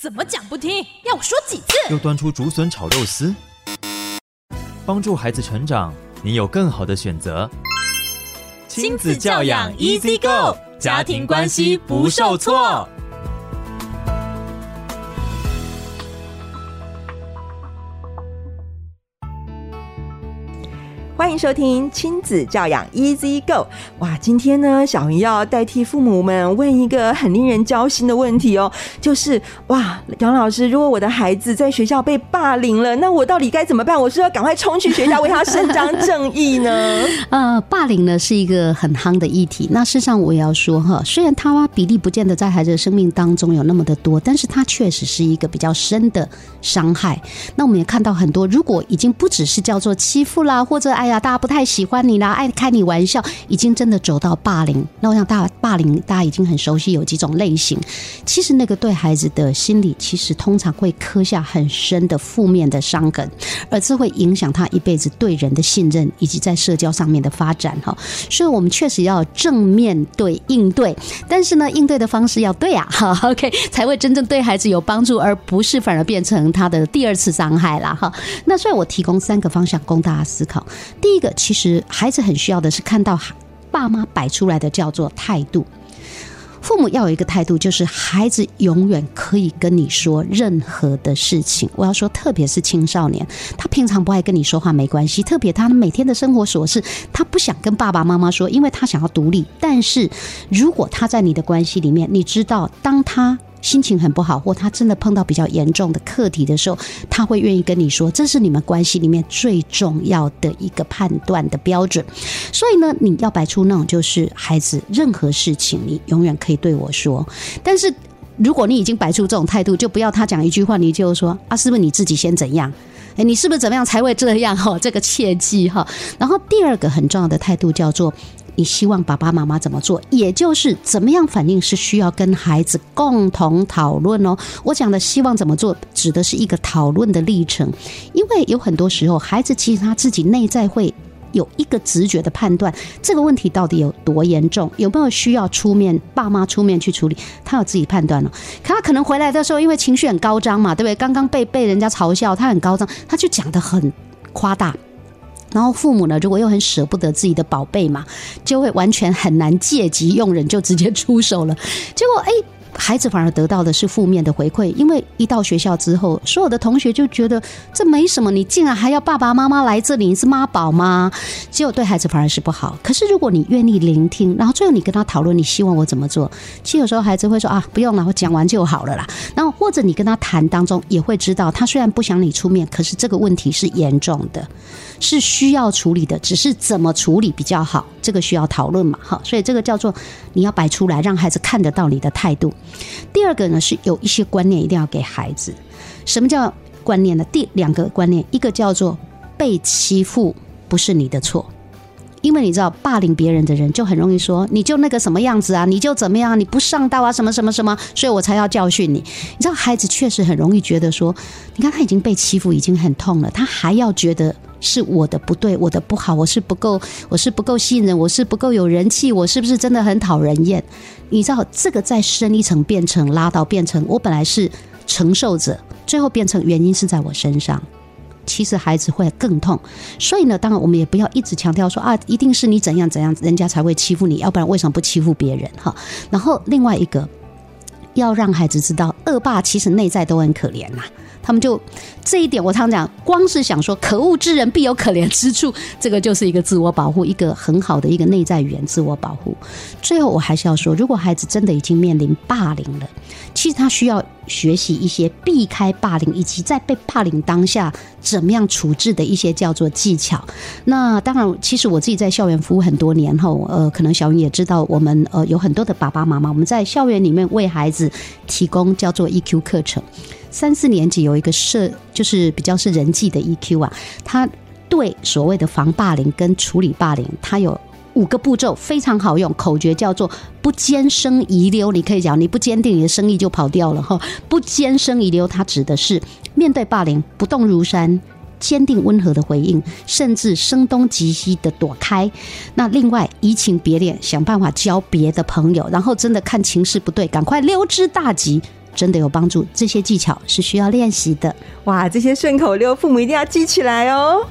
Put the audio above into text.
怎么讲不听？要我说几次？又端出竹笋炒肉丝，帮助孩子成长，你有更好的选择。亲子教养 Easy Go，家庭关系不受挫。欢迎收听亲子教养 Easy Go。哇，今天呢，小云要代替父母们问一个很令人焦心的问题哦，就是哇，杨老师，如果我的孩子在学校被霸凌了，那我到底该怎么办？我是要赶快冲去学校为他伸张正义呢？呃，霸凌呢是一个很夯的议题。那事实上我也要说哈，虽然他比例不见得在孩子的生命当中有那么的多，但是他确实是一个比较深的伤害。那我们也看到很多，如果已经不只是叫做欺负啦，或者爱呀。大家不太喜欢你啦，爱开你玩笑，已经真的走到霸凌。那我想，大霸凌大家已经很熟悉，有几种类型。其实那个对孩子的心理，其实通常会刻下很深的负面的伤痕，而这会影响他一辈子对人的信任，以及在社交上面的发展。哈，所以我们确实要正面对应对，但是呢，应对的方式要对啊，哈，OK，才会真正对孩子有帮助，而不是反而变成他的第二次伤害啦。哈。那所以我提供三个方向供大家思考。第一个，其实孩子很需要的是看到爸妈摆出来的叫做态度。父母要有一个态度，就是孩子永远可以跟你说任何的事情。我要说，特别是青少年，他平常不爱跟你说话没关系，特别他每天的生活琐事，他不想跟爸爸妈妈说，因为他想要独立。但是如果他在你的关系里面，你知道，当他心情很不好，或他真的碰到比较严重的课题的时候，他会愿意跟你说，这是你们关系里面最重要的一个判断的标准。所以呢，你要摆出那种就是孩子，任何事情你永远可以对我说。但是如果你已经摆出这种态度，就不要他讲一句话你就说啊，是不是你自己先怎样？诶，你是不是怎么样才会这样？哈，这个切记哈。然后第二个很重要的态度叫做。你希望爸爸妈妈怎么做？也就是怎么样反应是需要跟孩子共同讨论哦。我讲的希望怎么做，指的是一个讨论的历程。因为有很多时候，孩子其实他自己内在会有一个直觉的判断，这个问题到底有多严重，有没有需要出面，爸妈出面去处理，他有自己判断了。可他可能回来的时候，因为情绪很高涨嘛，对不对？刚刚被被人家嘲笑，他很高涨，他就讲得很夸大。然后父母呢，如果又很舍不得自己的宝贝嘛，就会完全很难借机用人，就直接出手了。结果哎。孩子反而得到的是负面的回馈，因为一到学校之后，所有的同学就觉得这没什么，你竟然还要爸爸妈妈来这里，你是妈宝吗？结果对孩子反而是不好。可是如果你愿意聆听，然后最后你跟他讨论，你希望我怎么做？其实有时候孩子会说啊，不用了，我讲完就好了啦。然后或者你跟他谈当中，也会知道他虽然不想你出面，可是这个问题是严重的，是需要处理的，只是怎么处理比较好，这个需要讨论嘛。好，所以这个叫做你要摆出来，让孩子看得到你的态度。第二个呢，是有一些观念一定要给孩子。什么叫观念呢？第两个观念，一个叫做被欺负不是你的错，因为你知道霸凌别人的人就很容易说，你就那个什么样子啊，你就怎么样，你不上道啊，什么什么什么，所以我才要教训你。你知道孩子确实很容易觉得说，你看他已经被欺负，已经很痛了，他还要觉得。是我的不对，我的不好，我是不够，我是不够吸引人，我是不够有人气，我是不是真的很讨人厌？你知道这个再深一层，变成拉到变成我本来是承受者，最后变成原因是在我身上，其实孩子会更痛。所以呢，当然我们也不要一直强调说啊，一定是你怎样怎样，人家才会欺负你，要不然为什么不欺负别人？哈。然后另外一个要让孩子知道，恶霸其实内在都很可怜呐。他们就这一点，我常常讲，光是想说“可恶之人必有可怜之处”，这个就是一个自我保护，一个很好的一个内在语言自我保护。最后，我还是要说，如果孩子真的已经面临霸凌了，其实他需要学习一些避开霸凌，以及在被霸凌当下怎么样处置的一些叫做技巧。那当然，其实我自己在校园服务很多年后，呃，可能小云也知道，我们呃有很多的爸爸妈妈，我们在校园里面为孩子提供叫做 EQ 课程。三四年级有一个社，就是比较是人际的 EQ 啊，他对所谓的防霸凌跟处理霸凌，他有五个步骤，非常好用，口诀叫做“不坚生遗留”。你可以讲，你不坚定，你的生意就跑掉了哈。不坚生遗留，它指的是面对霸凌不动如山，坚定温和的回应，甚至声东击西的躲开。那另外移情别恋，想办法交别的朋友，然后真的看情势不对，赶快溜之大吉。真的有帮助。这些技巧是需要练习的。哇，这些顺口溜，父母一定要记起来哦。